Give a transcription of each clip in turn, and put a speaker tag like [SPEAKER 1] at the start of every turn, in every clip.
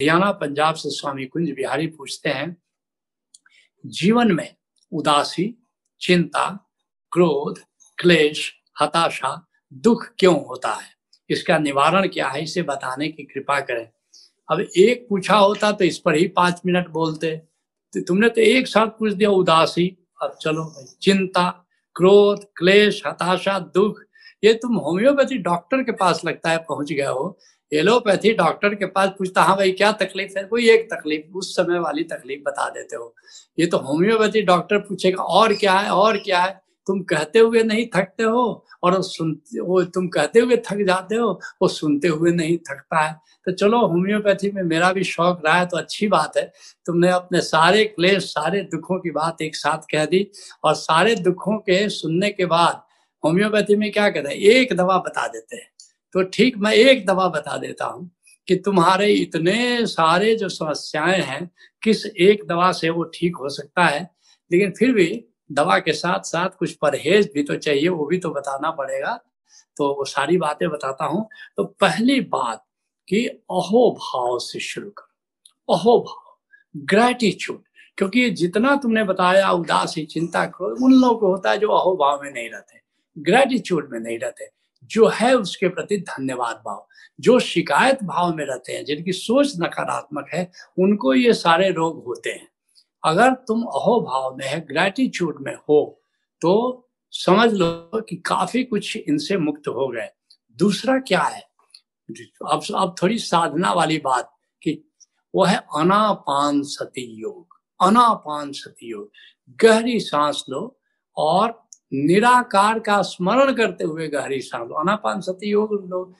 [SPEAKER 1] हरियाणा पंजाब से स्वामी कुंज बिहारी पूछते हैं, जीवन में उदासी, चिंता, क्रोध, क्लेश, हताशा, दुख क्यों होता है? इसका निवारण क्या है? इसे बताने की कृपा करें। अब एक पूछा होता तो इस पर ही पाँच मिनट बोलते। तो तुमने तो एक साथ पूछ दिया, उदासी। अब चलो चिंता, क्रोध, क्लेश, हताशा, दुख, ये तुम होम्योपैथी डॉक्टर के पास लगता है, पहुँच गए हो। एलोपैथी डॉक्टर के पास पूछता हाँ भाई, क्या तकलीफ़ है? कोई एक तकलीफ़, उस समय वाली तकलीफ़ बता देते हो। ये तो होम्योपैथी डॉक्टर पूछेगा, और क्या है, और क्या है? तुम कहते हुए नहीं थकते हो, और सुनते, वो तुम कहते हुए थक जाते हो, वो सुनते हुए नहीं थकता है। तो चलो, होम्योपैथी में मेरा भी शौक रहा है तो अच्छी बात है। तुमने अपने सारे क्लेश, सारे दुखों की बात एक साथ कह दी, और सारे दुखों के सुनने के बाद होम्योपैथी में क्या कहते हैं एक दवा बता देते हैं। तो ठीक मैं एक दवा बता देता हूँ कि तुम्हारे इतने सारे जो समस्याएँ हैं, किस एक दवा से वो ठीक हो सकता है? लेकिन फिर भी दवा के साथ साथ कुछ परहेज भी तो चाहिए, वो भी तो बताना पड़ेगा। तो वो सारी बातें बताता हूँ। तो पहली बात कि अहो भाव से शुरू करो। अहो भाव ग्रेटिट्यूड क्योंकि जितना तुमने बताया, उदासी, चिंता, क्रोध, उन लोगों को होता है जो अहो भाव में नहीं रहते। ग्रेटिट्यूड में नहीं रहते। जो है उसके प्रति धन्यवाद भाव। जो शिकायत भाव में रहते हैं, जिनकी सोच नकारात्मक है, उनको ये सारे रोग होते हैं। अगर तुम अहो भाव में है ग्रेटिट्यूड में हो तो समझ लो कि काफ़ी कुछ इनसे मुक्त हो गए। दूसरा क्या है? अब अब थोड़ी साधना वाली बात कि वो है अनापान सती योग। अनापान सती योग। गहरी सांस लो और निराकार का स्मरण करते हुए गहरी सांस, अनापान सती योग लोग,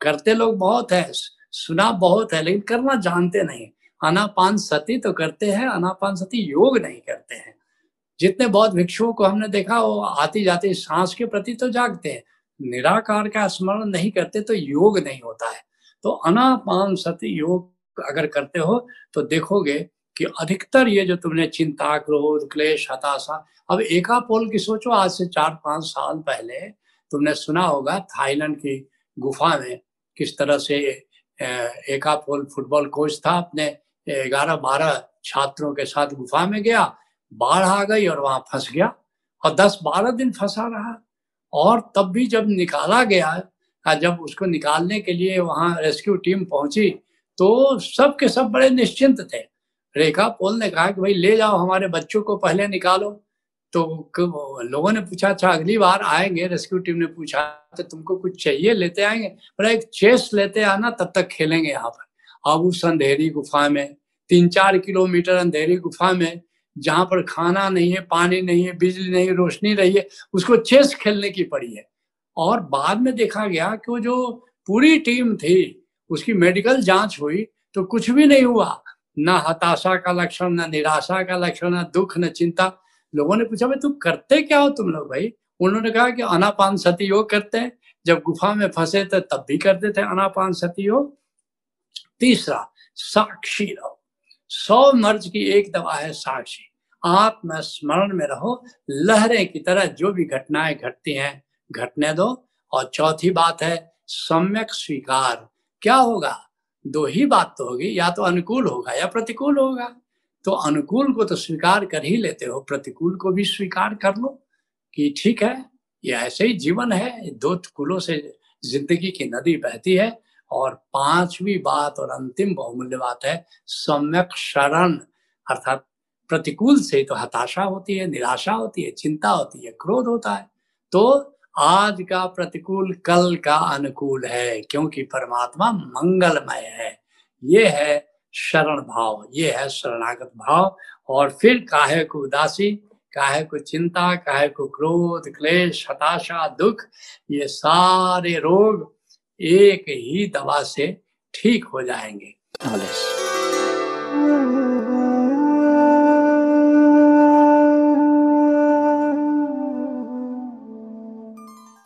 [SPEAKER 1] करते लोग बहुत है, सुना बहुत है, लेकिन करना जानते नहीं। अनापान सती तो करते हैं, अनापान सती योग नहीं करते हैं। जितने बहुत भिक्षुओं को हमने देखा, वो आती जाती सांस के प्रति तो जागते हैं। निराकार का स्मरण नहीं करते तो योग नहीं होता है। तो अनापान सती योग अगर करते हो तो देखोगे कि अधिकतर ये जो तुमने चिंता, क्रोध, क्लेश, हताशा, अब एका पोल की सोचो, आज से चार पाँच साल पहले तुमने सुना होगा थाईलैंड की गुफा में किस तरह से एका पोल फुटबॉल कोच था, अपने ग्यारह बारह छात्रों के साथ गुफा में गया, बाढ़ आ गई और वहाँ फंस गया और दस बारह दिन फंसा रहा। और तब भी जब निकाला गया जब उसको निकालने के लिए वहाँ रेस्क्यू टीम पहुँची तो सब के सब बड़े निश्चिंत थे। रेखा, पोल ने कहा कि भाई ले जाओ, हमारे बच्चों को पहले निकालो। तो लोगों ने पूछा अच्छा अगली बार आएँगे? रेस्क्यू टीम ने पूछा तो तुमको कुछ चाहिए? लेते आएँगे? पर एक चेस लेते आना, तब तक खेलेंगे यहाँ पर। अब उस अंधेरी गुफा में, तीन चार किलोमीटर अंधेरी गुफा में, जहाँ पर खाना नहीं है, पानी नहीं है, बिजली नहीं रोशनी रही है, उसको चेस खेलने की पड़ी है। और बाद में देखा गया कि वो जो पूरी टीम थी, उसकी मेडिकल जाँच हुई तो कुछ भी नहीं हुआ। न हताशा का लक्षण, न निराशा का लक्षण, न दुख, न चिंता। लोगों ने पूछा, भाई, तुम करते क्या हो तुम लोग भाई? उन्होंने कहा कि अनापान सती योग करते हैं। जब गुफा में फंसे थे, तब भी करते थे अनापान सती योग। तीसरा, साक्षी रहो। सौ मर्ज की एक दवा है साक्षी। आत्म स्मरण में रहो, लहरें की तरह जो भी घटनाएँ घटती हैं, घटने दो। और चौथी बात है, सम्यक स्वीकार। क्या होगा? दो ही बात तो होगी, या तो अनुकूल होगा या प्रतिकूल होगा। तो अनुकूल को तो स्वीकार कर ही लेते हो, प्रतिकूल को भी स्वीकार कर लो कि ठीक है, ये ऐसे ही जीवन है, दो कुलों से ज़िंदगी की नदी बहती है और पांचवी बात और अंतिम बहुमूल्य बात है, सम्यक शरण। अर्थात प्रतिकूल से तो हताशा होती है, निराशा होती है, चिंता होती है, क्रोध होता है। तो आज का प्रतिकूल, कल का अनुकूल है, क्योंकि परमात्मा मंगलमय है। ये है शरण भाव, ये है शरणागत भाव। और फिर काहे को उदासी, काहे को चिंता, काहे को क्रोध, क्लेश, हताशा, दुख, ये सारे रोग एक ही दवा से ठीक हो जाएँगे।